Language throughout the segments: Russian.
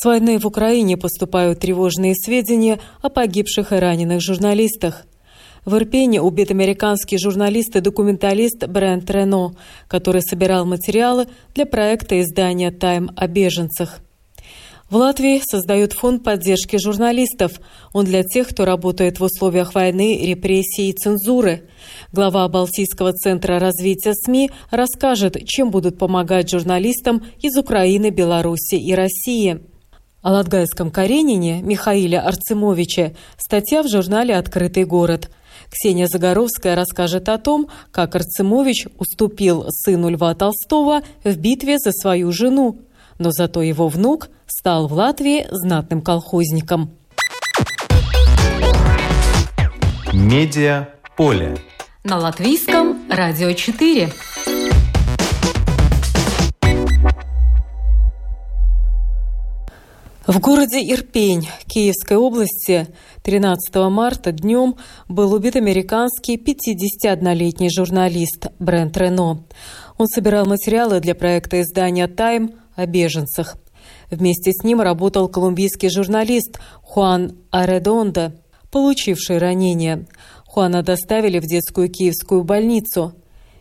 С войны в Украине поступают тревожные сведения о погибших и раненых журналистах. В Ирпене убит американский журналист и документалист Брент Рено, который собирал материалы для проекта издания «Тайм» о беженцах – в Латвии создают фонд поддержки журналистов. Он для тех, кто работает в условиях войны, репрессий и цензуры. Глава Балтийского центра развития СМИ расскажет, чем будут помогать журналистам из Украины, Беларуси и России. О Латгальском Каренине Михаиле Арцемовиче статья в журнале «Открытый город». Ксения Загоровская расскажет о том, как Арцемович уступил сыну Льва Толстого в битве за свою жену, но зато его внук стал в Латвии знатным колхозником. Медиа поле. На латвийском радио 4. В городе Ирпень Киевской области 13 марта днем был убит американский 51-летний журналист Брент Рено. Он собирал материалы для проекта издания «Тайм» о беженцах. Вместе с ним работал колумбийский журналист Хуан Аредонда, получивший ранение. Хуана доставили в детскую киевскую больницу.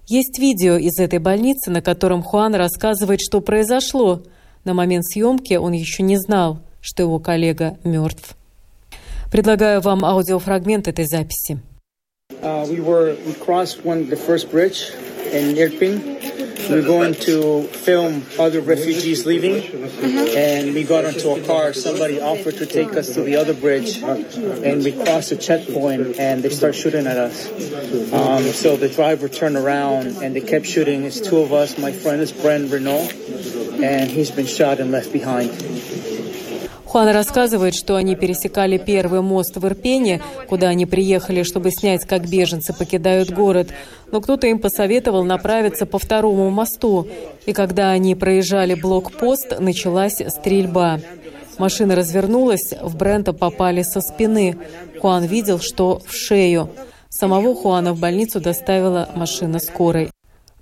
Есть видео из этой больницы, на котором Хуан рассказывает, что произошло. На момент съемки он еще не знал, что его коллега мертв. Предлагаю вам аудиофрагмент этой записи. Uh, we were, we crossed one, the first bridge in Irpin. We're going to film other refugees leaving, and we got into a car. Somebody offered to take us to the other bridge, and we crossed a checkpoint, and they start shooting at us. Um, so the driver turned around, and they kept shooting. It's two of us. My friend is Brent Renault, and he's been shot and left behind. Хуан рассказывает, что они пересекали первый мост в Ирпене, куда они приехали, чтобы снять, как беженцы покидают город. Но кто-то им посоветовал направиться по второму мосту. И когда они проезжали блокпост, началась стрельба. Машина развернулась, в Брента попали со спины. Хуан видел, что в шею. Самого Хуана в больницу доставила машина скорой.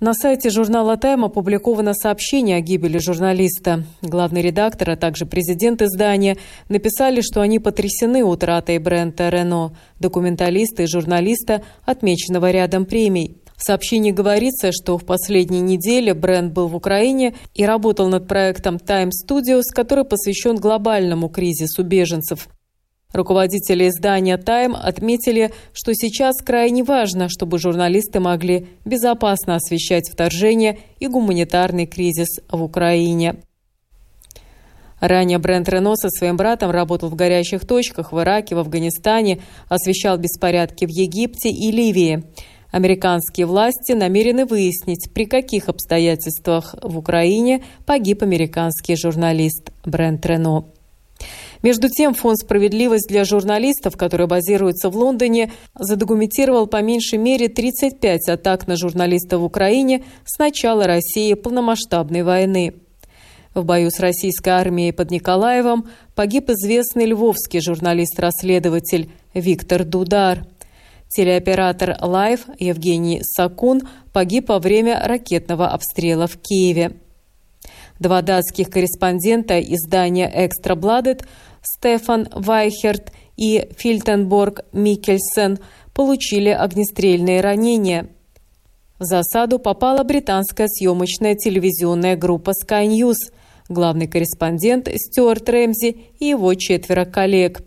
На сайте журнала «Тайм» опубликовано сообщение о гибели журналиста. Главный редактор, а также президент издания написали, что они потрясены утратой Брента Рено, документалиста и журналиста, отмеченного рядом премий. В сообщении говорится, что в последние недели Брент был в Украине и работал над проектом Time Studios, который посвящен глобальному кризису беженцев. Руководители издания «Тайм» отметили, что сейчас крайне важно, чтобы журналисты могли безопасно освещать вторжение и гуманитарный кризис в Украине. Ранее Брент Рено со своим братом работал в горячих точках в Ираке, в Афганистане, освещал беспорядки в Египте и Ливии. Американские власти намерены выяснить, при каких обстоятельствах в Украине погиб американский журналист Брент Рено. Между тем, Фонд «Справедливость для журналистов», который базируется в Лондоне, задокументировал по меньшей мере 35 атак на журналистов в Украине с начала России полномасштабной войны. В бою с российской армией под Николаевом погиб известный львовский журналист-расследователь Виктор Дудар. Телеоператор «Лайв» Евгений Сакун погиб во время ракетного обстрела в Киеве. Два датских корреспондента издания «Экстра Бладет» Стефан Вайхерт и Фильтенборг Микельсен получили огнестрельные ранения. В засаду попала британская съемочная телевизионная группа Sky News, главный корреспондент Стюарт Рэмзи и его четверо коллег.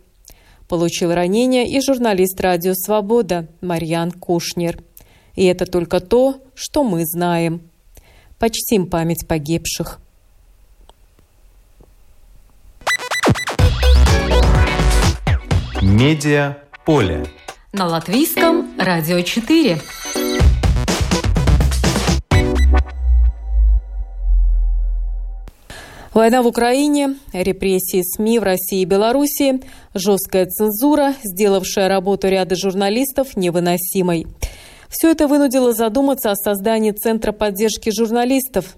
Получил ранения и журналист «Радио Свобода» Марьян Кушнер. И это только то, что мы знаем. Почтим память погибших. Медиа поле. На латвийском радио 4. Война в Украине, репрессии СМИ в России и Беларуси, жесткая цензура, сделавшая работу ряда журналистов невыносимой. Все это вынудило задуматься о создании Центра поддержки журналистов.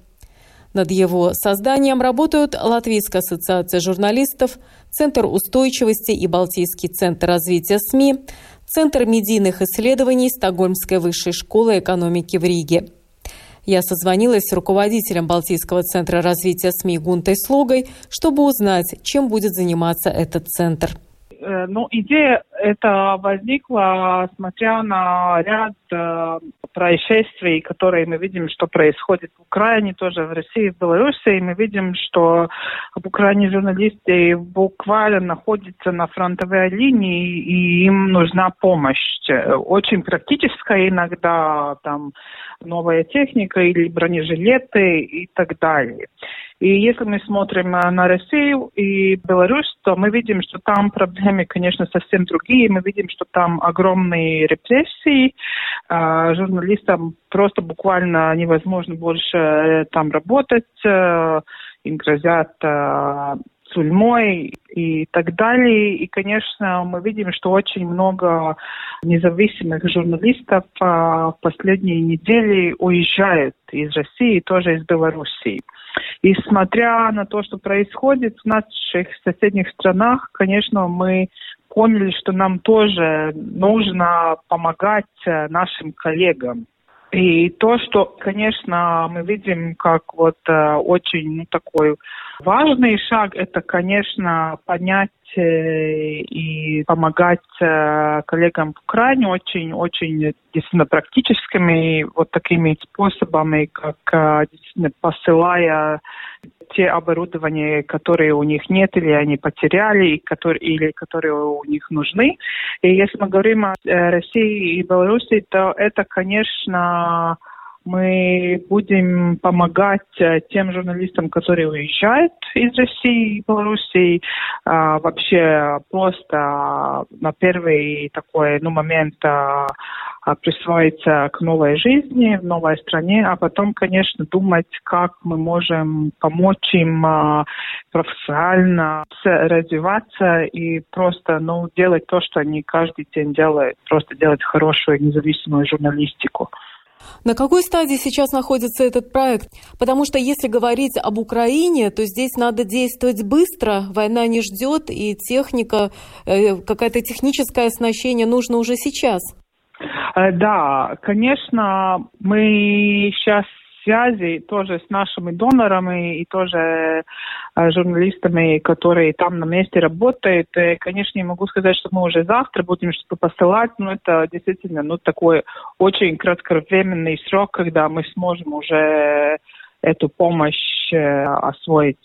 Над его созданием работают Латвийская ассоциация журналистов, Центр устойчивости и Балтийский центр развития СМИ, Центр медийных исследований Стокгольмской высшей школы экономики в Риге. Я созвонилась с руководителем Балтийского центра развития СМИ Гунтой Слугой, чтобы узнать, чем будет заниматься этот центр. Э, ну, идея эта возникла, смотря на ряд э, происшествий, которые мы видим, что происходит в Украине, тоже в России, в Беларуси. И мы видим, что в Украине журналисты буквально находятся на фронтовой линии, и им нужна помощь. Очень практическая иногда, там, новая техника или бронежилеты и так далее. И если мы смотрим на Россию и Беларусь, то мы видим, что там проблемы, конечно, совсем другие. Мы видим, что там огромные репрессии. А, журналистам просто буквально невозможно больше э, там работать. Э, им грозят э, тюрьмой и так далее. И, конечно, мы видим, что очень много независимых журналистов в последние недели уезжают из России тоже из Белоруссии. И смотря на то, что происходит в наших соседних странах, конечно, мы поняли, что нам тоже нужно помогать нашим коллегам. И то, что, конечно, мы видим как вот э, очень ну, такой важный шаг, это, конечно, понять э, и помогать э, коллегам в Украине очень-очень действительно практическими вот такими способами, как действительно посылая те оборудования, которые у них нет или они потеряли, которые, или которые у них нужны. И если мы говорим о э, России и Беларуси, то это, конечно, мы будем помогать э, тем журналистам, которые уезжают из России и Белоруссии, а, вообще просто на первый такой ну, момент а, а, присвоиться к новой жизни в новой стране, а потом, конечно, думать, как мы можем помочь им профессионально развиваться и просто ну, делать то, что они каждый день делают, просто делать хорошую независимую журналистику. На какой стадии сейчас находится этот проект? Потому что если говорить об Украине, то здесь надо действовать быстро, война не ждет, и техника, э, какое-то техническое оснащение нужно уже сейчас. Э, да, конечно, мы сейчас связи тоже с нашими донорами и тоже э, журналистами, которые там на месте работают. И, конечно, не могу сказать, что мы уже завтра будем что-то посылать, но это действительно ну, такой очень кратковременный срок, когда мы сможем уже эту помощь э, освоить.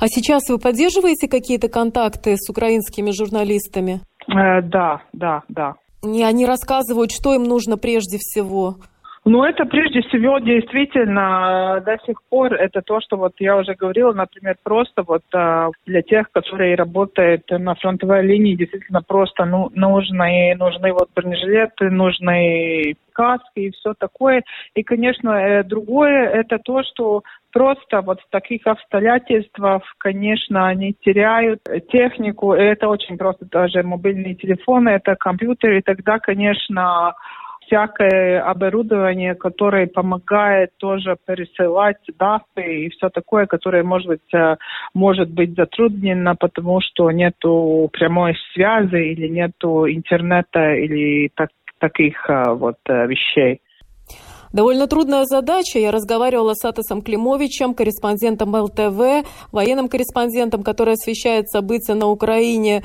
А сейчас вы поддерживаете какие-то контакты с украинскими журналистами? Э, да, да, да. И они рассказывают, что им нужно прежде всего. Ну, это прежде всего действительно до сих пор это то, что вот я уже говорила, например, просто вот а, для тех, которые работают на фронтовой линии, действительно просто ну, нужны, нужны вот бронежилеты, нужны каски и все такое. И, конечно, э, другое это то, что просто вот в таких обстоятельствах, конечно, они теряют технику. И это очень просто даже мобильные телефоны, это компьютеры. И тогда, конечно, всякое оборудование, которое помогает тоже пересылать даты и все такое, которое может быть, э, может быть затруднено, потому что нету прямой связи или нету интернета или так, таких э, вот э, вещей. Довольно трудная задача. Я разговаривала с Атосом Климовичем, корреспондентом ЛТВ, военным корреспондентом, который освещает события на Украине.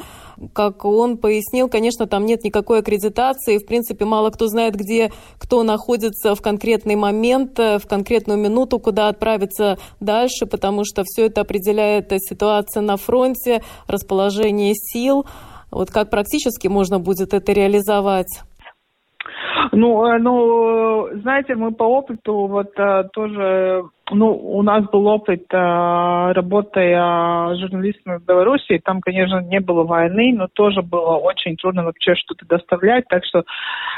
Как он пояснил, конечно, там нет никакой аккредитации. В принципе, мало кто знает, где кто находится в конкретный момент, в конкретную минуту, куда отправиться дальше, потому что все это определяет ситуация на фронте, расположение сил. Вот как практически можно будет это реализовать? Ну, э, ну, знаете, мы по опыту вот э, тоже ну, у нас был опыт э, работая журналистами в Беларуси, там, конечно, не было войны, но тоже было очень трудно вообще что-то доставлять, так что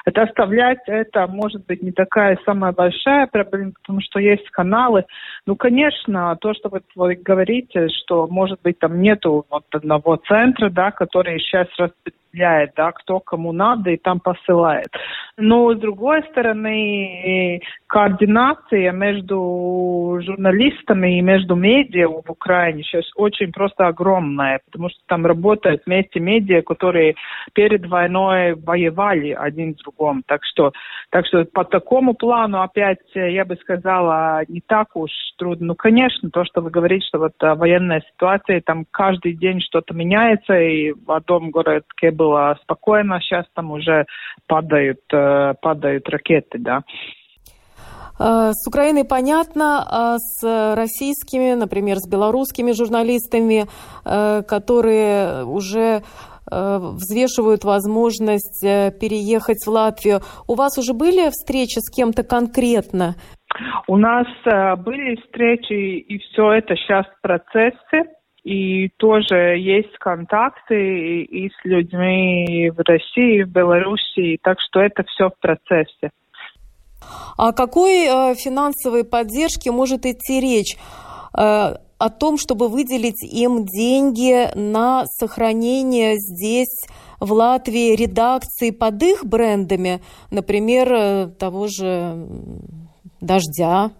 доставлять это может быть не такая самая большая проблема, потому что есть каналы. Ну, конечно, то, что вы, вы говорите, что, может быть, там нету вот одного центра, да, который сейчас распределяет, да, кто кому надо и там посылает. Но, с другой стороны, координация между журналистами и между медиа в Украине сейчас очень просто огромная, потому что там работают вместе медиа, которые перед войной воевали один с другом. Так что, так что по такому плану опять, я бы сказала, не так уж трудно. Ну, конечно, то, что вы говорите, что вот военная ситуация, там каждый день что-то меняется, и в одном городке было спокойно, сейчас там уже падают, э, падают ракеты, да. А, с Украиной понятно, а с российскими, например, с белорусскими журналистами, э, которые уже э, взвешивают возможность э, переехать в Латвию. У вас уже были встречи с кем-то конкретно? У нас были встречи, и все это сейчас в процессе. И тоже есть контакты и с людьми в России, в Беларуси, так что это все в процессе. О какой э, финансовой поддержке может идти речь? Э, о том, чтобы выделить им деньги на сохранение здесь, в Латвии, редакции под их брендами, например, э, того же «Дождя»,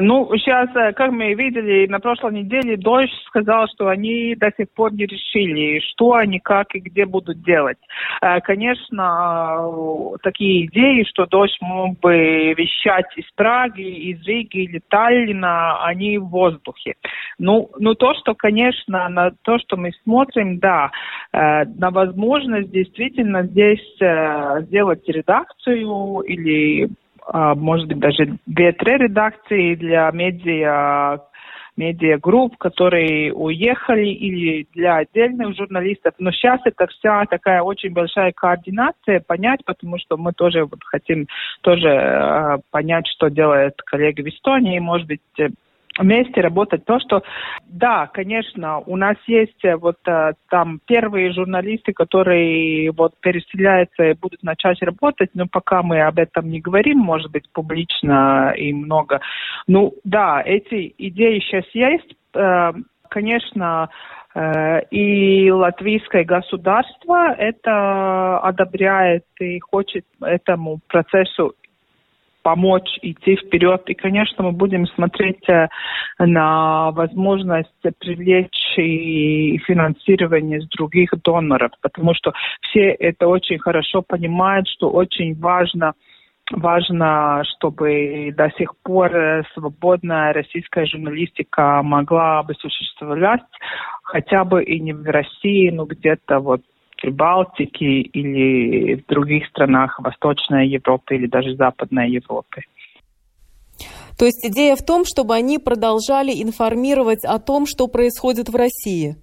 ну, сейчас, э, как мы видели, на прошлой неделе Дождь сказал, что они до сих пор не решили, что они, как и где будут делать. А, конечно, такие идеи, что Дождь мог бы вещать из Праги, из Риги или Таллина, они в воздухе. Ну, ну то, что, конечно, на то, что мы смотрим, да, э, на возможность действительно здесь э, сделать редакцию или а, может быть, даже две-три редакции для медиа медиагрупп, которые уехали, или для отдельных журналистов. Но сейчас это вся такая очень большая координация понять, потому что мы тоже вот хотим тоже э, понять, что делают коллеги в Эстонии, может быть, вместе работать. То, что, да, конечно, у нас есть э, вот э, там первые журналисты, которые вот переселяются и будут начать работать, но пока мы об этом не говорим, может быть, публично и много. Ну, да, эти идеи сейчас есть. Э, конечно, и латвийское государство это одобряет и хочет этому процессу помочь идти вперед. И, конечно, мы будем смотреть э, на возможность привлечь и финансирование с других доноров, потому что все это очень хорошо понимают, что очень важно важно, чтобы до сих пор э, свободная российская журналистика могла бы существовать, хотя бы и не в России, но где-то вот Прибалтики или в других странах Восточной Европы или даже Западной Европы. То есть идея в том, чтобы они продолжали информировать о том, что происходит в России?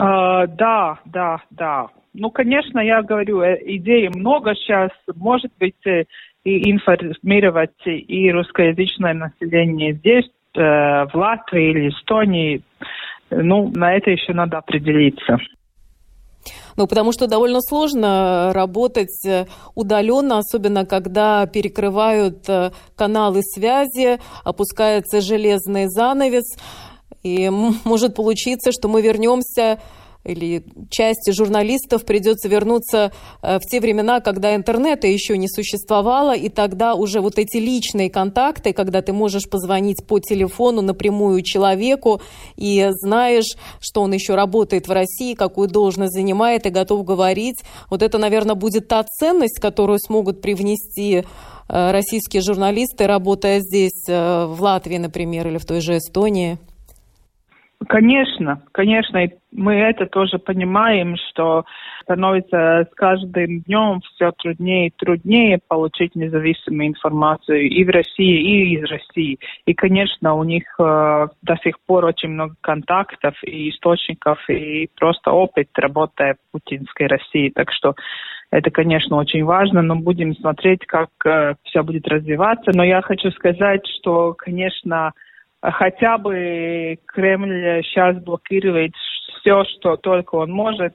Uh, да, да, да. Ну, конечно, я говорю, э, идей много сейчас. Может быть, э, и информировать и русскоязычное население здесь, э, в Латвии или Эстонии. Ну, на это еще надо определиться. Ну, потому что довольно сложно работать э, удаленно, особенно когда перекрывают э, каналы связи, опускается железный занавес. И может получиться, что мы вернемся или части журналистов придется вернуться э, в те времена, когда интернета еще не существовало, и тогда уже вот эти личные контакты, когда ты можешь позвонить по телефону напрямую человеку и знаешь, что он еще работает в России, какую должность занимает и готов говорить, вот это, наверное, будет та ценность, которую смогут привнести э, российские журналисты, работая здесь, э, в Латвии, например, или в той же Эстонии. Конечно, конечно, и мы это тоже понимаем, что становится с каждым днем все труднее и труднее получить независимую информацию и в России, и из России. И, конечно, у них э, до сих пор очень много контактов и источников, и просто опыт работы в путинской России. Так что это, конечно, очень важно, но будем смотреть, как э, все будет развиваться. Но я хочу сказать, что, конечно, хотя бы Кремль сейчас блокирует все, что только он может.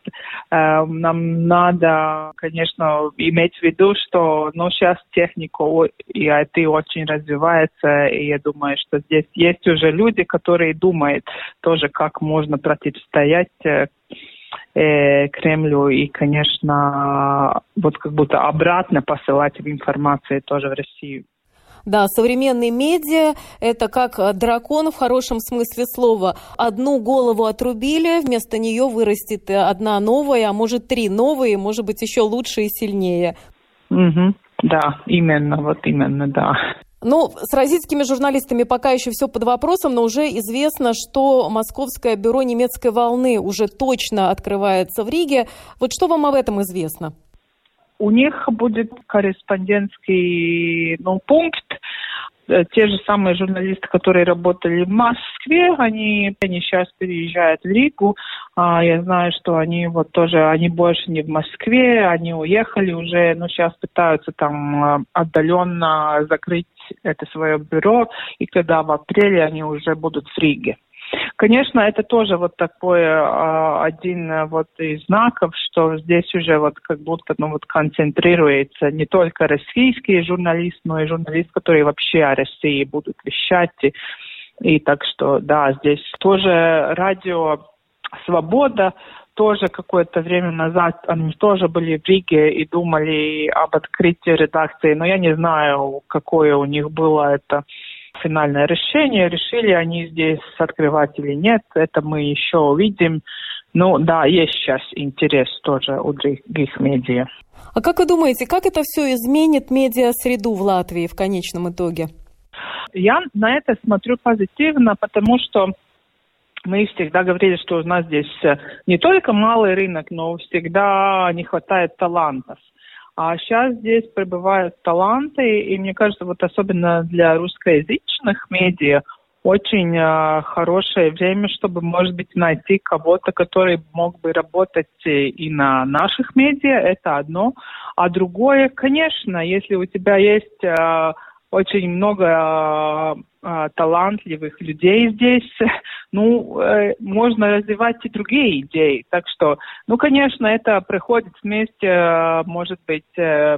Э, нам надо, конечно, иметь в виду, что ну, сейчас техника и IT очень развивается, и я думаю, что здесь есть уже люди, которые думают тоже, как можно противостоять э, э, Кремлю и, конечно, вот как будто обратно посылать информацию тоже в Россию. Да, современные медиа – это как дракон в хорошем смысле слова. Одну голову отрубили, вместо нее вырастет одна новая, а может три новые, может быть еще лучше и сильнее. Угу. Да, именно, вот именно, да. Ну, с российскими журналистами пока еще все под вопросом, но уже известно, что Московское бюро немецкой волны уже точно открывается в Риге. Вот что вам об этом известно? У них будет корреспондентский ну, пункт. Э, те же самые журналисты, которые работали в Москве, они, они сейчас переезжают в Ригу. А, я знаю, что они вот тоже, они больше не в Москве, они уехали уже, но сейчас пытаются там э, отдаленно закрыть это свое бюро, и когда в апреле они уже будут в Риге. Конечно, это тоже вот такой а, один э, вот из знаков, что здесь уже вот как будто ну вот концентрируется не только российские журналисты, но и журналисты, которые вообще о России будут вещать. И, и так что, да, здесь тоже радио «Свобода», тоже какое-то время назад они тоже были в Риге и думали об открытии редакции, но я не знаю, какое у них было это финальное решение. Решили они здесь открывать или нет, это мы еще увидим. Ну да, есть сейчас интерес тоже у других медиа. А как вы думаете, как это все изменит медиа-среду в Латвии в конечном итоге? Я на это смотрю позитивно, потому что мы всегда говорили, что у нас здесь не только малый рынок, но всегда не хватает талантов. А сейчас здесь прибывают таланты, и мне кажется, вот особенно для русскоязычных медиа очень э, хорошее время, чтобы, может быть, найти кого-то, который мог бы работать и на наших медиа, это одно. А другое, конечно, если у тебя есть э, очень много э, талантливых людей здесь, ну, э, можно развивать и другие идеи. Так что, ну, конечно, это приходит вместе, э, может быть, э,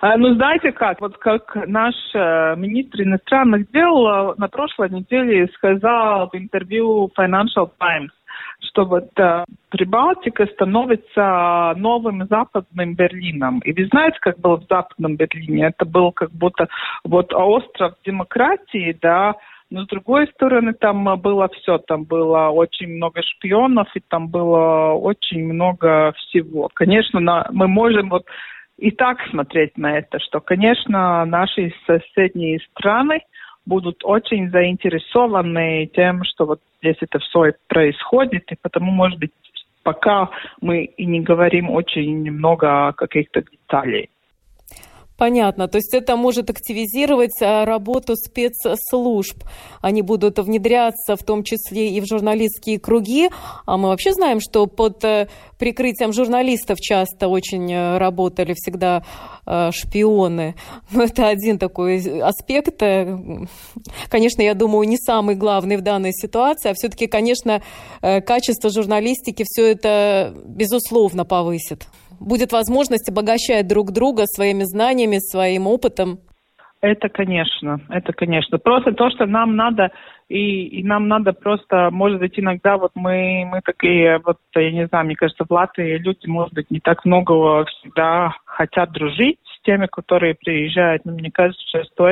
а, ну, знаете как, вот как наш э, министр иностранных дел на прошлой неделе сказал в интервью Financial Times, что вот э, Прибалтика становится новым западным Берлином. И вы знаете, как было в западном Берлине? Это был как будто вот остров демократии, да, но с другой стороны, там было все, там было очень много шпионов, и там было очень много всего. Конечно, на, мы можем вот и так смотреть на это, что, конечно, наши соседние страны будут очень заинтересованы тем, что вот здесь это все происходит, и потому, может быть, пока мы и не говорим очень много каких-то деталей. Понятно. То есть это может активизировать а, работу спецслужб. Они будут внедряться в том числе и в журналистские круги. А мы вообще знаем, что под э, прикрытием журналистов часто очень э, работали всегда э, шпионы. Но это один такой аспект. Конечно, я думаю, не самый главный в данной ситуации, а все-таки, конечно, качество журналистики все это безусловно повысит будет возможность обогащать друг друга своими знаниями, своим опытом? Это, конечно, это, конечно. Просто то, что нам надо, и, и нам надо просто, может быть, иногда вот мы, мы такие, вот, я не знаю, мне кажется, в Латвии люди, может быть, не так много всегда хотят дружить с теми, которые приезжают. Но мне кажется, что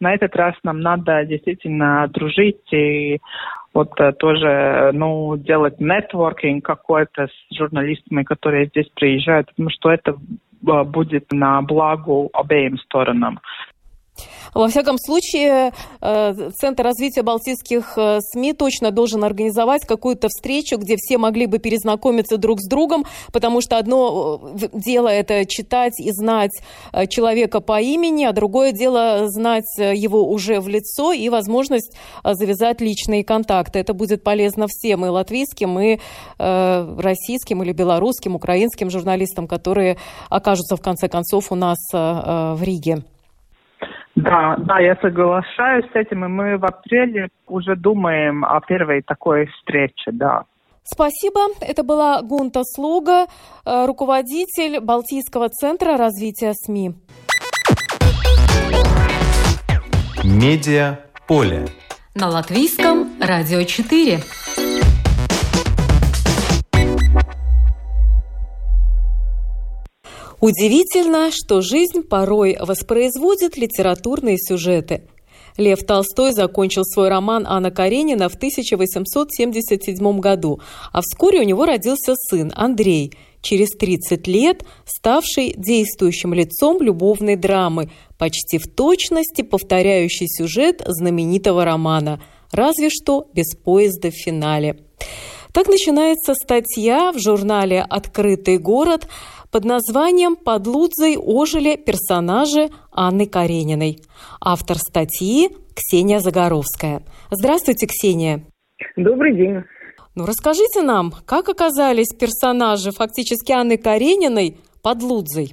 на этот раз нам надо действительно дружить и вот э, тоже, ну, делать нетворкинг какой-то с журналистами, которые здесь приезжают, потому что это э, будет на благо обеим сторонам. Во всяком случае, э, Центр развития балтийских э, СМИ точно должен организовать какую-то встречу, где все могли бы перезнакомиться друг с другом, потому что одно э, дело это читать и знать человека по имени, а другое дело знать его уже в лицо и возможность завязать личные контакты. Это будет полезно всем, и латвийским, и российским, или белорусским, украинским журналистам, которые окажутся в конце концов у нас в Риге. Да, да, я соглашаюсь с этим, и мы в апреле уже думаем о первой такой встрече, да. Спасибо. Это была Гунта Слуга, э, руководитель Балтийского центра развития СМИ. Медиа поле. На латвийском радио 4. Удивительно, что жизнь порой воспроизводит литературные сюжеты. Лев Толстой закончил свой роман «Анна Каренина» в 1877 году, а вскоре у него родился сын Андрей, через 30 лет ставший действующим лицом любовной драмы, почти в точности повторяющий сюжет знаменитого романа, разве что без поезда в финале. Так начинается статья в журнале «Открытый город» под названием «Под Лудзой ожили персонажи Анны Карениной». Автор статьи Ксения Загоровская. Здравствуйте, Ксения. Добрый день. Ну, расскажите нам, как оказались персонажи фактически Анны Карениной под Лудзой?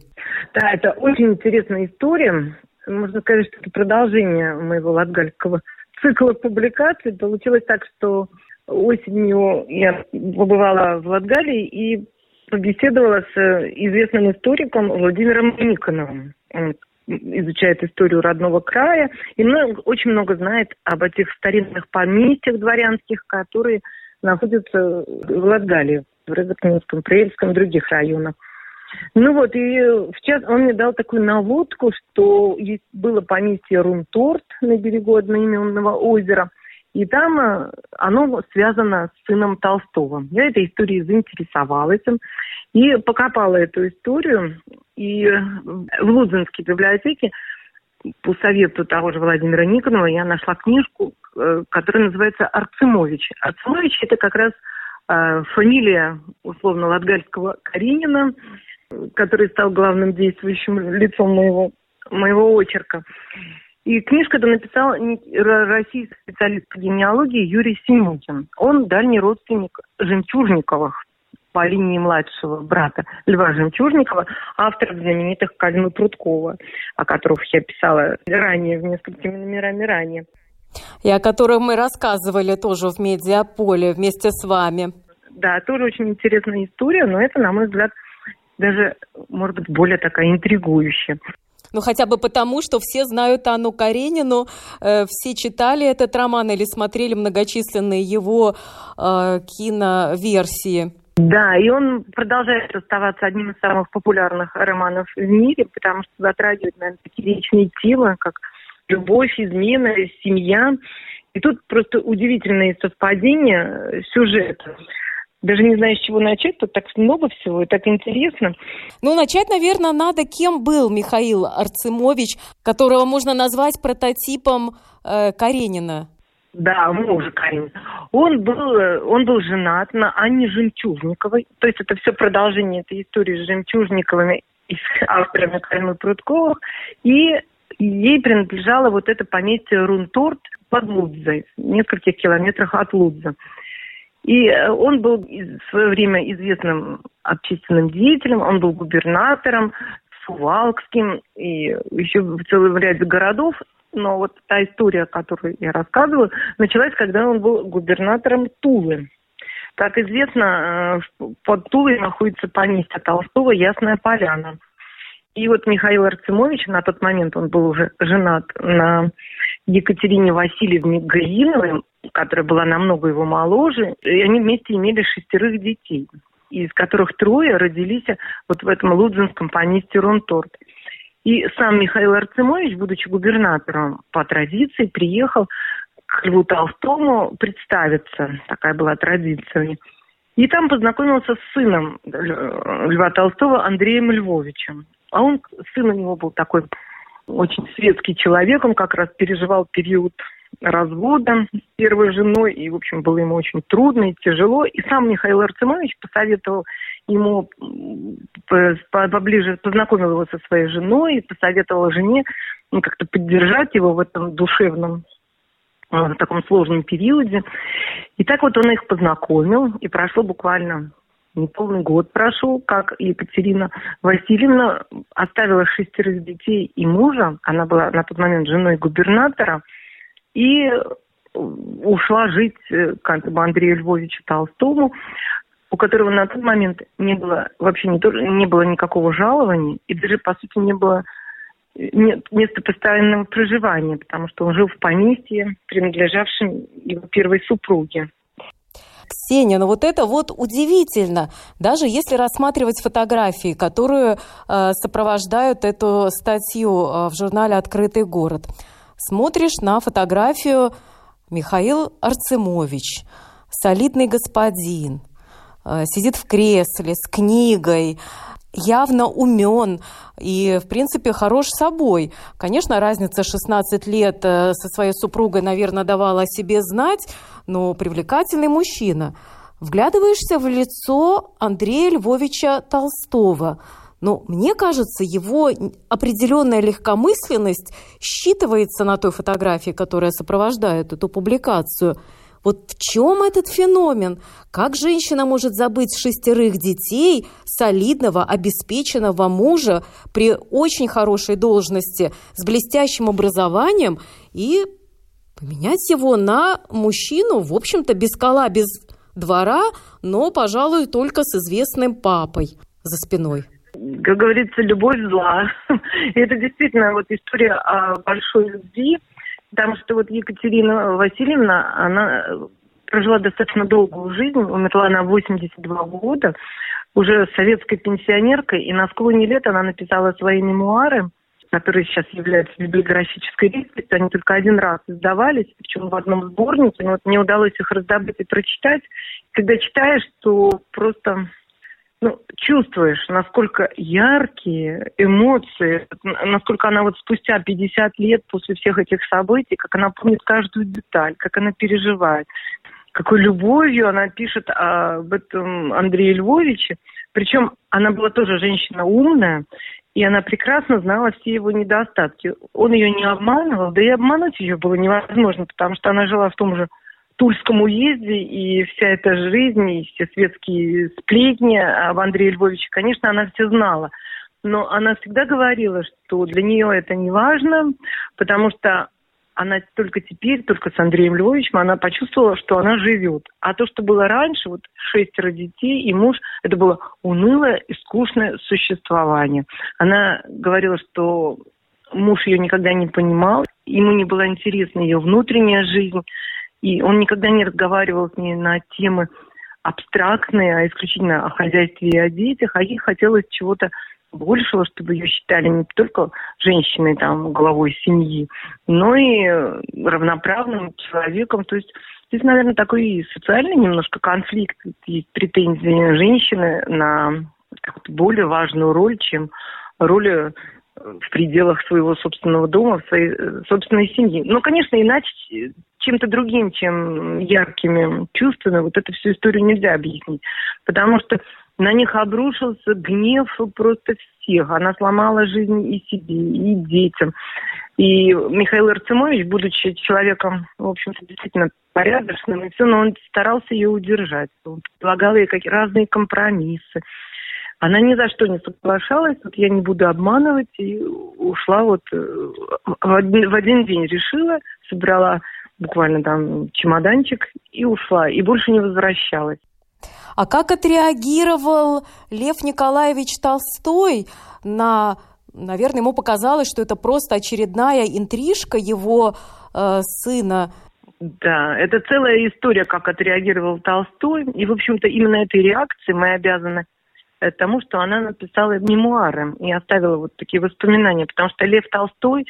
Да, это очень интересная история. Можно сказать, что это продолжение моего латгальского цикла публикаций. Получилось так, что осенью я побывала в Латгалии и побеседовала с э, известным историком Владимиром Никоновым. Он изучает историю родного края и много, очень много знает об этих старинных поместьях дворянских, которые находятся в Латгалии, в Рыбакинском, Прельском и других районах. Ну вот, и в час он мне дал такую наводку, что есть было поместье Рунторт на берегу одноименного озера – и там э, оно связано с сыном Толстого. Я этой историей заинтересовалась и покопала эту историю. И в Лудзинской библиотеке по совету того же Владимира Никонова я нашла книжку, э, которая называется «Арцемович». Арцемович – это как раз э, фамилия, условно, латгальского Каренина, который стал главным действующим лицом моего, моего очерка. И книжку это написал российский специалист по генеалогии Юрий Синютин. Он дальний родственник Жемчужниковых по линии младшего брата Льва Жемчужникова, автор знаменитых Кальмы Прудкова, о которых я писала ранее, в несколькими номерами ранее. И о которых мы рассказывали тоже в медиаполе вместе с вами. Да, тоже очень интересная история, но это, на мой взгляд, даже, может быть, более такая интригующая. Ну, хотя бы потому, что все знают Анну Каренину, э, все читали этот роман или смотрели многочисленные его э, киноверсии. Да, и он продолжает оставаться одним из самых популярных романов в мире, потому что затрагивает, наверное, такие личные темы, как любовь, измена, семья. И тут просто удивительные совпадения сюжета даже не знаю, с чего начать, тут так много всего и так интересно. Ну, начать, наверное, надо, кем был Михаил Арцемович, которого можно назвать прототипом э, Каренина. Да, мужа Каренина. Он был, он был женат на Анне Жемчужниковой. То есть это все продолжение этой истории с Жемчужниковыми и с авторами Карины Прудковых. И ей принадлежало вот это поместье Рунторт под Лудзой, в нескольких километрах от Лудза. И э, он был в свое время известным общественным деятелем, он был губернатором Сувалкским и еще в целом ряде городов. Но вот та история, которую я рассказываю, началась, когда он был губернатором Тулы. Как известно, э, под Тулой находится поместье Толстого Ясная Поляна. И вот Михаил Арцемович, на тот момент он был уже женат на Екатерине Васильевне Гаиновой, которая была намного его моложе, и они вместе имели шестерых детей, из которых трое родились вот в этом лудзинском поместье Ронторт. И сам Михаил Арцемович, будучи губернатором по традиции, приехал к Льву Толстому представиться. Такая была традиция. И там познакомился с сыном Льва Толстого Андреем Львовичем. А он, сын у него был такой очень светский человек, он как раз переживал период развода с первой женой, и, в общем, было ему очень трудно и тяжело. И сам Михаил Арцемович посоветовал ему поближе, познакомил его со своей женой и посоветовал жене ну, как-то поддержать его в этом душевном э, в таком сложном периоде. И так вот он их познакомил, и прошло буквально не полный год прошел, как Екатерина Васильевна оставила шестерых детей и мужа, она была на тот момент женой губернатора, и ушла жить э, к Андрею Львовичу Толстому, у которого на тот момент не было вообще не, не было никакого жалования, и даже, по сути, не было нет места постоянного проживания, потому что он жил в поместье, принадлежавшем его первой супруге. Ксения, ну вот это вот удивительно. Даже если рассматривать фотографии, которые э, сопровождают эту статью э, в журнале «Открытый город», смотришь на фотографию Михаил Арцемович, солидный господин, э, сидит в кресле с книгой, явно умен и, в принципе, хорош собой. Конечно, разница 16 лет э, со своей супругой, наверное, давала о себе знать, но привлекательный мужчина. Вглядываешься в лицо Андрея Львовича Толстого. Но мне кажется, его определенная легкомысленность считывается на той фотографии, которая сопровождает эту публикацию – вот в чем этот феномен? Как женщина может забыть шестерых детей, солидного, обеспеченного мужа при очень хорошей должности, с блестящим образованием и поменять его на мужчину, в общем-то, без кола, без двора, но, пожалуй, только с известным папой за спиной? Как говорится, любовь зла. Это действительно вот история о большой любви, Потому что вот Екатерина Васильевна, она прожила достаточно долгую жизнь, умерла на 82 года, уже советской пенсионеркой, и на склоне лет она написала свои мемуары, которые сейчас являются библиографической листовой, они только один раз издавались, причем в одном сборнике, но вот мне удалось их раздобыть и прочитать. Когда читаешь, то просто ну, чувствуешь, насколько яркие эмоции, насколько она вот спустя 50 лет после всех этих событий, как она помнит каждую деталь, как она переживает, какой любовью она пишет об этом Андрее Львовиче. Причем она была тоже женщина умная, и она прекрасно знала все его недостатки. Он ее не обманывал, да и обмануть ее было невозможно, потому что она жила в том же Тульском уезде, и вся эта жизнь, и все светские сплетни об Андрее Львовиче, конечно, она все знала. Но она всегда говорила, что для нее это не важно, потому что она только теперь, только с Андреем Львовичем, она почувствовала, что она живет. А то, что было раньше, вот шестеро детей и муж, это было унылое и скучное существование. Она говорила, что муж ее никогда не понимал, ему не была интересна ее внутренняя жизнь, и он никогда не разговаривал с ней на темы абстрактные, а исключительно о хозяйстве и о детях, а ей хотелось чего-то большего, чтобы ее считали не только женщиной, там, главой семьи, но и равноправным человеком. То есть здесь, наверное, такой социальный немножко конфликт, есть претензии женщины на более важную роль, чем роль в пределах своего собственного дома, в своей э, собственной семьи. Но, конечно, иначе чем-то другим, чем яркими чувствами, вот эту всю историю нельзя объяснить. Потому что на них обрушился гнев просто всех. Она сломала жизнь и себе, и детям. И Михаил Арцемович, будучи человеком, в общем-то, действительно порядочным, и все, но он старался ее удержать. Он предлагал ей какие разные компромиссы. Она ни за что не соглашалась, вот я не буду обманывать, и ушла вот э, в один, в один день решила, собрала буквально там чемоданчик и ушла, и больше не возвращалась. А как отреагировал Лев Николаевич Толстой на, наверное, ему показалось, что это просто очередная интрижка его э, сына да, это целая история, как отреагировал Толстой. И, в общем-то, именно этой реакции мы обязаны тому, что она написала мемуары и оставила вот такие воспоминания, потому что Лев Толстой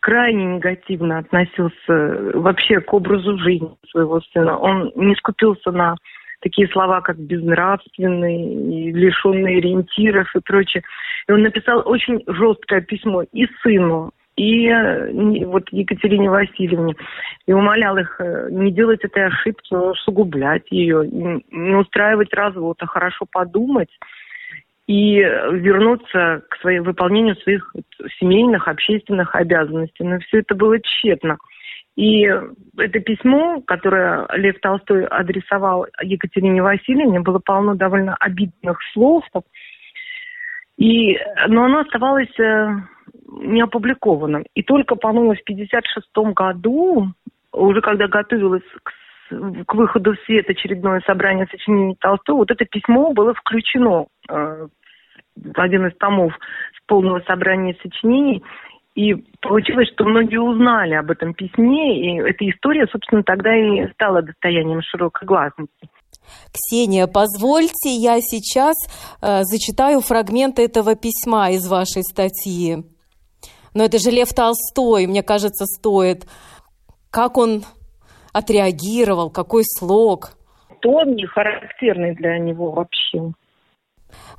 крайне негативно относился вообще к образу жизни своего сына. Он не скупился на такие слова, как безнравственный, и ориентиров и прочее. И он написал очень жесткое письмо и сыну, и вот Екатерине Васильевне, и умолял их э, не делать этой ошибки, не усугублять ее, не устраивать развод, а хорошо подумать и вернуться к своему выполнению своих семейных, общественных обязанностей. Но все это было тщетно. И это письмо, которое Лев Толстой адресовал Екатерине Васильевне, было полно довольно обидных слов. И, но оно оставалось э, не опубликованным. И только, по-моему, в 1956 году, уже когда готовилось к, к выходу в свет очередное собрание сочинений Толстого, вот это письмо было включено э, в один из томов с полного собрания сочинений. И получилось, что многие узнали об этом письме, и эта история, собственно, тогда и стала достоянием широкой гласности. Ксения, позвольте, я сейчас э, зачитаю фрагмент этого письма из вашей статьи. Но это же Лев Толстой, мне кажется, стоит. Как он отреагировал, какой слог. Тон не характерный для него вообще.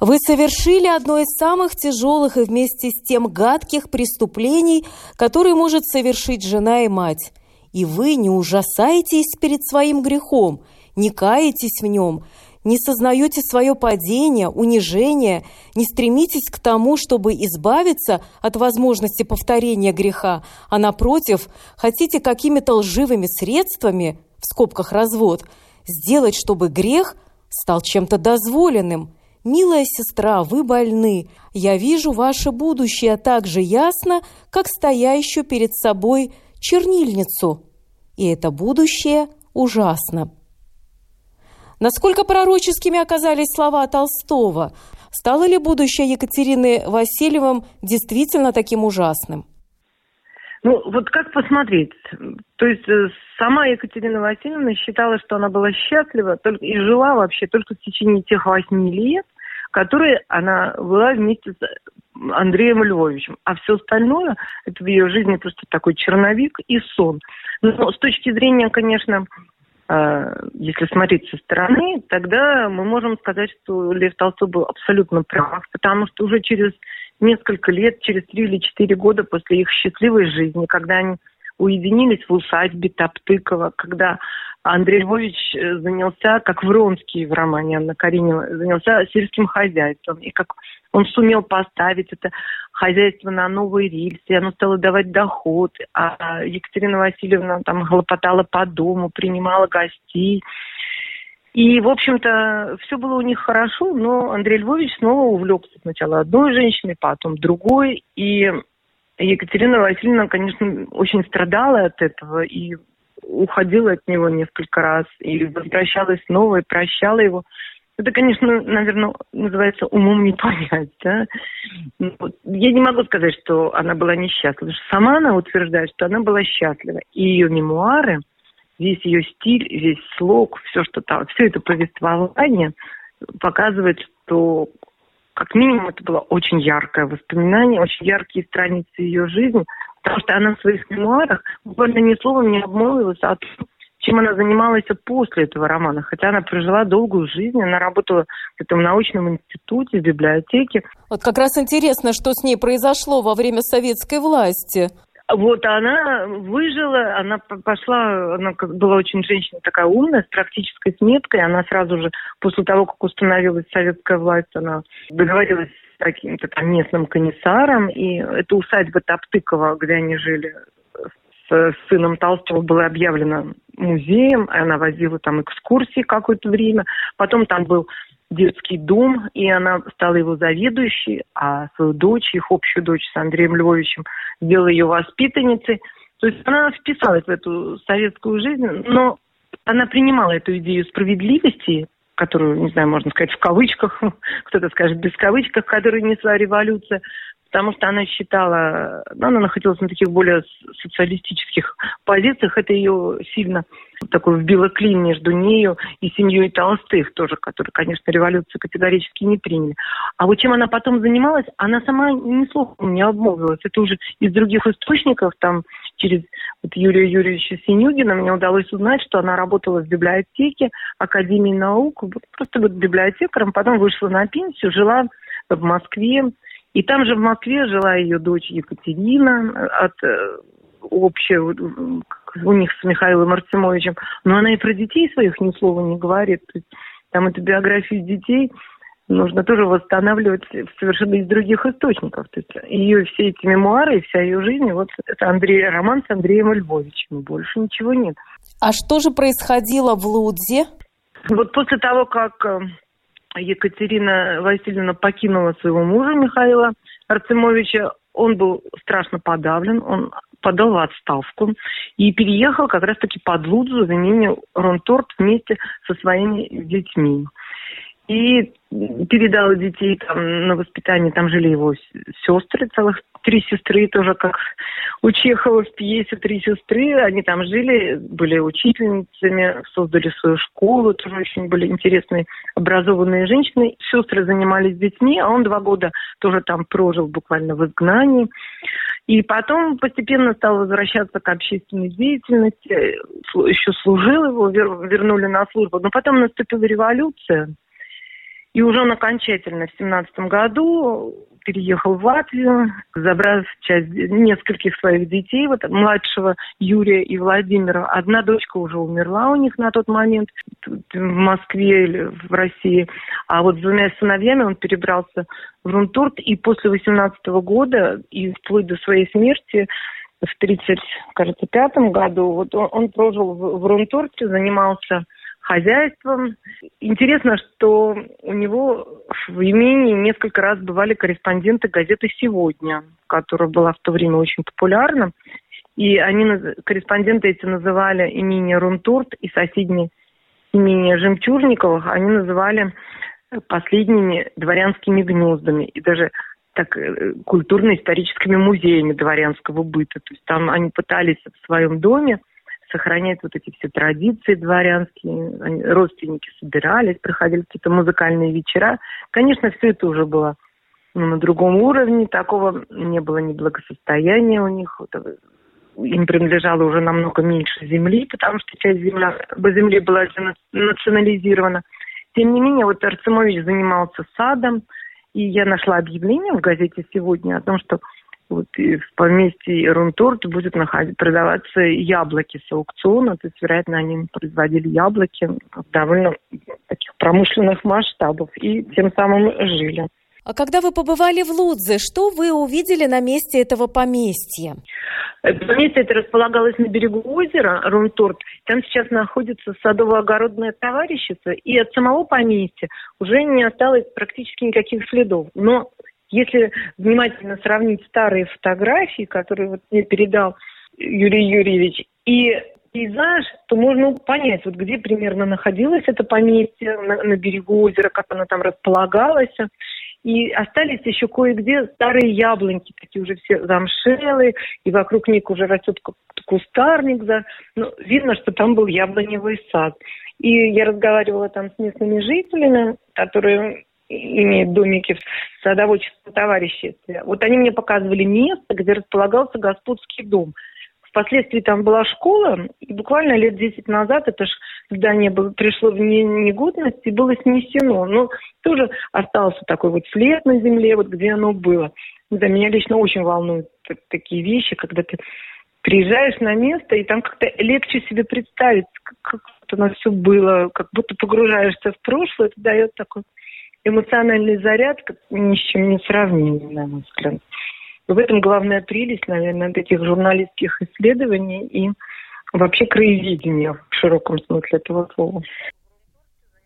Вы совершили одно из самых тяжелых и вместе с тем гадких преступлений, которые может совершить жена и мать. И вы не ужасаетесь перед своим грехом, не каетесь в нем, не сознаете свое падение, унижение, не стремитесь к тому, чтобы избавиться от возможности повторения греха, а напротив, хотите какими-то лживыми средствами, в скобках развод, сделать, чтобы грех стал чем-то дозволенным. Милая сестра, вы больны. Я вижу ваше будущее так же ясно, как стоящую перед собой чернильницу. И это будущее ужасно. Насколько пророческими оказались слова Толстого? Стало ли будущее Екатерины Васильевым действительно таким ужасным? Ну, вот как посмотреть? То есть э, сама Екатерина Васильевна считала, что она была счастлива только, и жила вообще только в течение тех восьми лет, которые она была вместе с Андреем Львовичем. А все остальное, это в ее жизни просто такой черновик и сон. Но с точки зрения, конечно, если смотреть со стороны, тогда мы можем сказать, что Лев Толстой был абсолютно прав, потому что уже через несколько лет, через три или четыре года после их счастливой жизни, когда они уединились в усадьбе Топтыкова, когда Андрей Львович э, занялся, как Вронский в романе Анна Каренина, занялся сельским хозяйством. И как он сумел поставить это хозяйство на новые рельсы, оно стало давать доход. А Екатерина Васильевна там хлопотала по дому, принимала гостей. И, в общем-то, все было у них хорошо, но Андрей Львович снова увлекся сначала одной женщиной, потом другой. И Екатерина Васильевна, конечно, очень страдала от этого и уходила от него несколько раз, и возвращалась снова, и прощала его. Это, конечно, наверное, называется умом не понять, да. Ну, я не могу сказать, что она была несчастлива. Сама она утверждает, что она была счастлива. И ее мемуары, весь ее стиль, весь слог, все, что там, все это повествование показывает, что как минимум это было очень яркое воспоминание, очень яркие страницы ее жизни, потому что она в своих мемуарах буквально ни словом не обмолвилась о том, чем она занималась после этого романа. Хотя она прожила долгую жизнь, она работала в этом научном институте, в библиотеке. Вот как раз интересно, что с ней произошло во время советской власти. Вот она выжила, она пошла, она была очень женщина такая умная, с практической сметкой. Она сразу же, после того, как установилась советская власть, она договорилась с каким-то там местным комиссаром. И это усадьба Топтыкова, где они жили с сыном Толстого, была объявлена музеем. Она возила там экскурсии какое-то время. Потом там был детский дом, и она стала его заведующей, а свою дочь, их общую дочь с Андреем Львовичем, сделала ее воспитанницей. То есть она вписалась в эту советскую жизнь, но она принимала эту идею справедливости, которую, не знаю, можно сказать в кавычках, кто-то скажет без кавычках, которую несла революция, потому что она считала, ну, она находилась на таких более социалистических позициях, это ее сильно такой вбило клин между нею и семьей Толстых тоже, которые, конечно, революцию категорически не приняли. А вот чем она потом занималась, она сама ни слухом не обмолвилась. Это уже из других источников, там через вот Юрия Юрьевича Синюгина мне удалось узнать, что она работала в библиотеке Академии наук, просто вот библиотекаром, потом вышла на пенсию, жила в Москве, и там же в Москве жила ее дочь Екатерина от э, общего у них с Михаилом Артемовичем. Но она и про детей своих ни слова не говорит. Там эту биографию детей нужно тоже восстанавливать совершенно из других источников. То есть ее все эти мемуары и вся ее жизнь, вот это Андрей, роман с Андреем Львовичем. Больше ничего нет. А что же происходило в Лудзе? Вот после того, как э, Екатерина Васильевна покинула своего мужа Михаила Арцемовича, он был страшно подавлен, он подал в отставку и переехал как раз-таки под Лудзу в имени Ронторт вместе со своими детьми. И передала детей там на воспитание, там жили его сестры, целых три сестры, тоже как у Чехова в пьесе «Три сестры», они там жили, были учительницами, создали свою школу, тоже очень были интересные, образованные женщины. Сестры занимались детьми, а он два года тоже там прожил буквально в изгнании. И потом постепенно стал возвращаться к общественной деятельности, еще служил его, вернули на службу. Но потом наступила революция, и уже он окончательно в семнадцатом году переехал в Латвию, забрав часть нескольких своих детей, вот младшего Юрия и Владимира. Одна дочка уже умерла у них на тот момент в Москве или в России. А вот с двумя сыновьями он перебрался в Рунтурт. И после 18 года, и вплоть до своей смерти, в 30, кажется, пятом году, вот он, он прожил в, в Рунтурте, занимался хозяйством. Интересно, что у него в имении несколько раз бывали корреспонденты газеты «Сегодня», которая была в то время очень популярна. И они, корреспонденты эти называли имение Рунтурт и соседние имение Жемчужниковых, они называли последними дворянскими гнездами. И даже так э, культурно-историческими музеями дворянского быта. То есть там они пытались в своем доме сохранять вот эти все традиции дворянские. Родственники собирались, проходили какие-то музыкальные вечера. Конечно, все это уже было ну, на другом уровне. Такого не было ни благосостояния у них. Им принадлежало уже намного меньше земли, потому что часть земля, земли была национализирована. Тем не менее, вот Арцемович занимался садом, и я нашла объявление в газете сегодня о том, что вот и в поместье Рунторт будет находить, продаваться яблоки с аукциона, то есть, вероятно, они производили яблоки в довольно таких промышленных масштабов и тем самым жили. А когда вы побывали в Лудзе, что вы увидели на месте этого поместья? Это поместье это располагалось на берегу озера Рунторт. Там сейчас находится садово-огородное товарищество, и от самого поместья уже не осталось практически никаких следов. Но если внимательно сравнить старые фотографии, которые вот мне передал Юрий Юрьевич, и пейзаж, то можно понять, вот где примерно находилось это поместье на, на берегу озера, как оно там располагалось. И остались еще кое-где старые яблоньки, такие уже все замшелые, и вокруг них уже растет кустарник. За... Ну, видно, что там был яблоневый сад. И я разговаривала там с местными жителями, которые имеют домики в садоводческом товариществе. Вот они мне показывали место, где располагался господский дом. Впоследствии там была школа, и буквально лет 10 назад это ж здание было, пришло в негодность и было снесено. Но тоже остался такой вот след на земле, вот где оно было. Да, меня лично очень волнуют такие вещи, когда ты приезжаешь на место, и там как-то легче себе представить, как, как оно все было, как будто погружаешься в прошлое, это дает такой эмоциональный заряд ни с чем не сравним, на мой взгляд. В этом главная прелесть, наверное, таких журналистских исследований и вообще краеведения в широком смысле этого слова.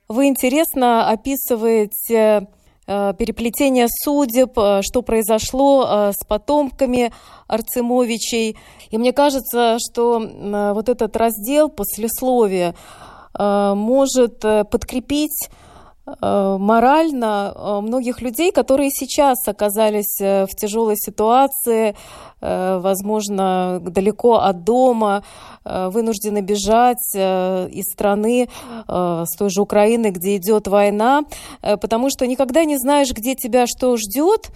Вы интересно описываете э, переплетение судеб, э, что произошло э, с потомками Арцемовичей. И мне кажется, что вот этот раздел послесловия может подкрепить морально э, многих людей, которые сейчас оказались э, в тяжелой ситуации, возможно, далеко от дома, вынуждены бежать из страны, с той же Украины, где идет война, потому что никогда не знаешь, где тебя что ждет,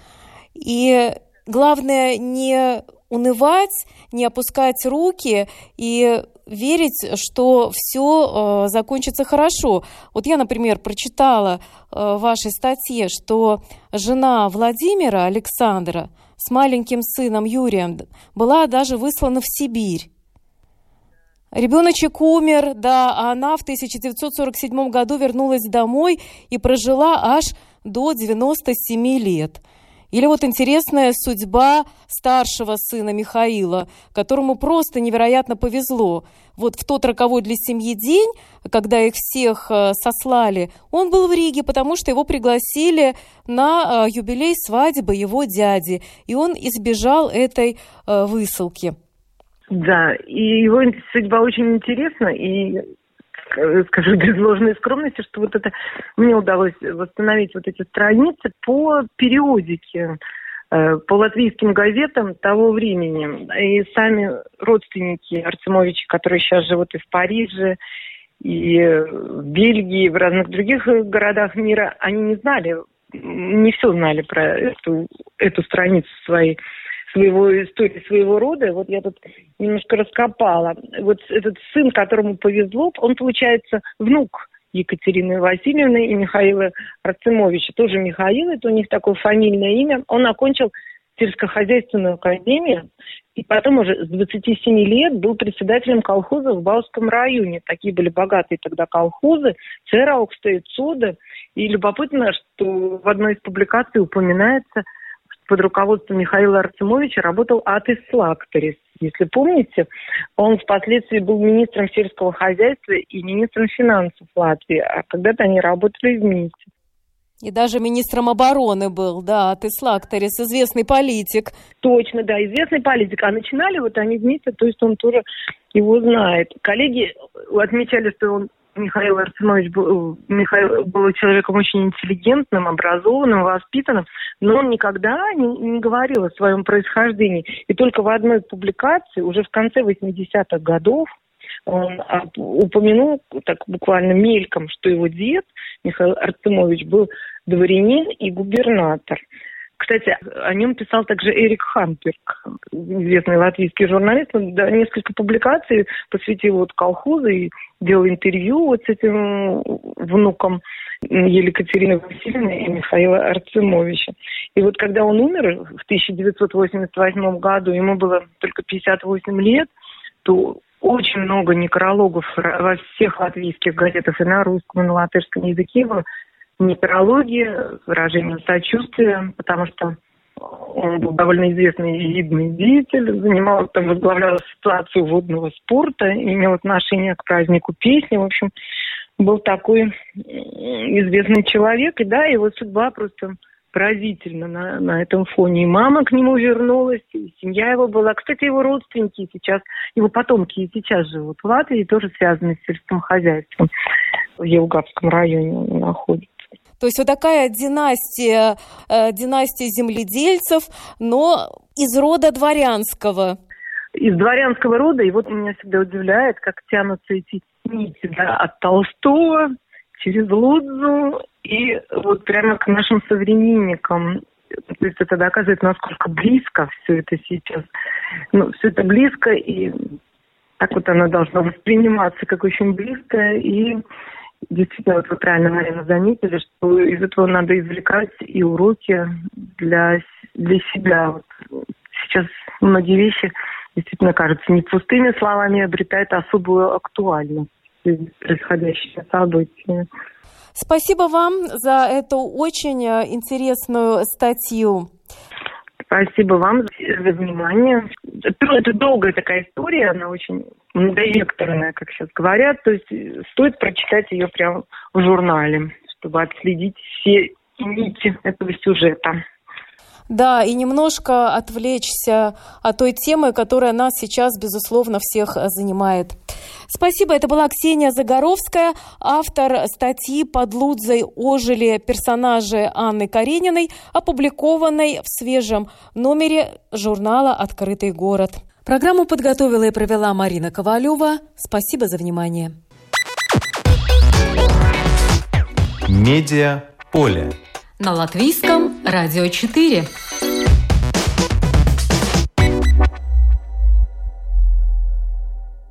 и главное не унывать, не опускать руки и верить, что все э, закончится хорошо. Вот я, например, прочитала э, в вашей статье, что жена Владимира Александра с маленьким сыном Юрием была даже выслана в Сибирь. Ребеночек умер, да, а она в 1947 году вернулась домой и прожила аж до 97 лет – или вот интересная судьба старшего сына Михаила, которому просто невероятно повезло. Вот в тот роковой для семьи день, когда их всех э, сослали, он был в Риге, потому что его пригласили на э, юбилей свадьбы его дяди, и он избежал этой э, высылки. Да, и его судьба очень интересна, и скажу без ложной скромности, что вот это мне удалось восстановить вот эти страницы по периодике, э, по латвийским газетам того времени. И сами родственники Артемовича, которые сейчас живут и в Париже, и в Бельгии, и в разных других городах мира, они не знали, не все знали про эту, эту страницу своей своего истории своего рода. Вот я тут немножко раскопала. Вот этот сын, которому повезло, он, получается, внук Екатерины Васильевны и Михаила Рацимовича. Тоже Михаил, это у них такое фамильное имя. Он окончил сельскохозяйственную академию и потом уже с 27 лет был председателем колхоза в Бауском районе. Такие были богатые тогда колхозы, Цераукста и Цуда. И любопытно, что в одной из публикаций упоминается – под руководством Михаила Артемовича работал Атис Лакторис. Если помните, он впоследствии был министром сельского хозяйства и министром финансов Латвии, а когда-то они работали вместе. И даже министром обороны был, да, Атис Лакторис, известный политик. Точно, да, известный политик. А начинали вот они вместе, то есть он тоже его знает. Коллеги отмечали, что он Михаил Арсенович был, Михаил был человеком очень интеллигентным, образованным, воспитанным, но он никогда не, не говорил о своем происхождении. И только в одной публикации, уже в конце 80-х годов, он упомянул так буквально мельком, что его дед Михаил Артемович был дворянин и губернатор. Кстати, о нем писал также Эрик Хамперк, известный латвийский журналист. Он да, несколько публикаций посвятил вот колхозу и делал интервью вот с этим внуком Екатерины Васильевны и Михаила Арцемовича. И вот когда он умер в 1988 году, ему было только 58 лет, то очень много некрологов во всех латвийских газетах и на русском, и на латышском языке было некрологи с выражением сочувствия, потому что он был довольно известный и видный деятель, занимал, там, возглавлял ассоциацию водного спорта, имел отношение к празднику песни, в общем, был такой известный человек, и да, его судьба просто поразительно на, на этом фоне. И мама к нему вернулась, и семья его была. Кстати, его родственники сейчас, его потомки и сейчас живут в Латвии, тоже связаны с сельским хозяйством. В Елгавском районе находится. То есть вот такая династия, э, династия земледельцев, но из рода дворянского. Из дворянского рода, и вот меня всегда удивляет, как тянутся эти нити да, от Толстого через Лудзу и вот прямо к нашим современникам. То есть это доказывает, насколько близко все это сейчас. Ну, все это близко, и так вот оно должно восприниматься как очень близко. И действительно, вот вы правильно, Марина, заметили, что из этого надо извлекать и уроки для, для себя. Вот сейчас многие вещи действительно кажутся не пустыми словами, обретают особую актуальность происходящие события. Спасибо вам за эту очень э, интересную статью. Спасибо вам за внимание. Это долгая такая история, она очень многовекторная, как сейчас говорят. То есть стоит прочитать ее прямо в журнале, чтобы отследить все нити этого сюжета. Да, и немножко отвлечься от той темы, которая нас сейчас, безусловно, всех занимает. Спасибо, это была Ксения Загоровская, автор статьи «Под Лудзой ожили персонажи Анны Карениной», опубликованной в свежем номере журнала «Открытый город». Программу подготовила и провела Марина Ковалева. Спасибо за внимание. Медиа поле. На латвийском радио 4.